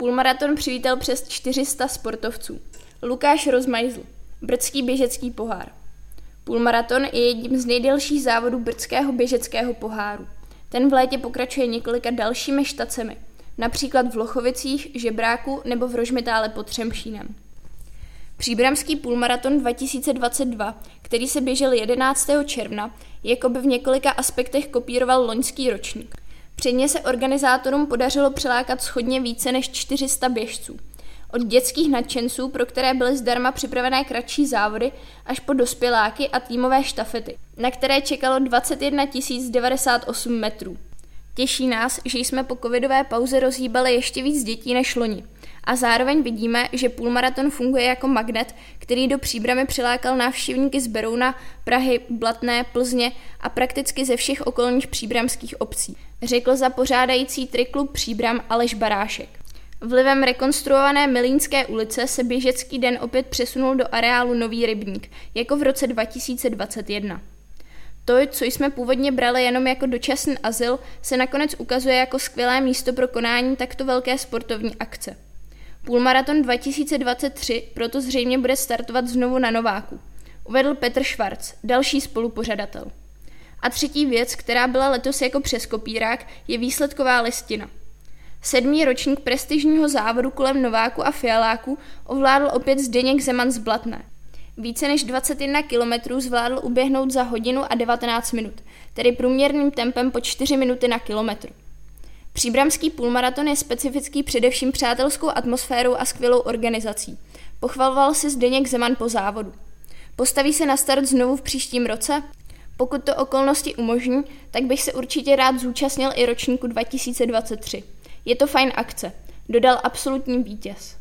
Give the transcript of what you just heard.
Půlmaraton přivítal přes 400 sportovců. Lukáš Rozmajzl, Brdský běžecký pohár. Půlmaraton je jedním z nejdelších závodů Brdského běžeckého poháru. Ten v létě pokračuje několika dalšími štacemi, například v Lochovicích, Žebráku nebo v Rožmitále pod Třemšínem. Příbramský půlmaraton 2022, který se běžel 11. června, jakoby v několika aspektech kopíroval loňský ročník. Předně se organizátorům podařilo přilákat schodně více než 400 běžců. Od dětských nadšenců, pro které byly zdarma připravené kratší závody, až po dospěláky a týmové štafety, na které čekalo 21 098 metrů. Těší nás, že jsme po covidové pauze rozhýbali ještě víc dětí než loni. A zároveň vidíme, že půlmaraton funguje jako magnet, který do příbramy přilákal návštěvníky z Berouna, Prahy, Blatné, Plzně a prakticky ze všech okolních příbramských obcí, řekl za pořádající triklub Příbram Aleš Barášek. Vlivem rekonstruované Milínské ulice se běžecký den opět přesunul do areálu Nový rybník, jako v roce 2021. To, co jsme původně brali jenom jako dočasný azyl, se nakonec ukazuje jako skvělé místo pro konání takto velké sportovní akce. Půlmaraton 2023 proto zřejmě bude startovat znovu na Nováku, uvedl Petr Švarc, další spolupořadatel. A třetí věc, která byla letos jako přeskopírák, je výsledková listina. Sedmý ročník prestižního závodu kolem Nováku a Fialáku ovládl opět Zdeněk Zeman z Blatné. Více než 21 kilometrů zvládl uběhnout za hodinu a 19 minut, tedy průměrným tempem po 4 minuty na kilometr. Příbramský půlmaraton je specifický především přátelskou atmosférou a skvělou organizací. Pochvaloval si Zdeněk Zeman po závodu. Postaví se na start znovu v příštím roce? Pokud to okolnosti umožní, tak bych se určitě rád zúčastnil i ročníku 2023. Je to fajn akce, dodal absolutní vítěz.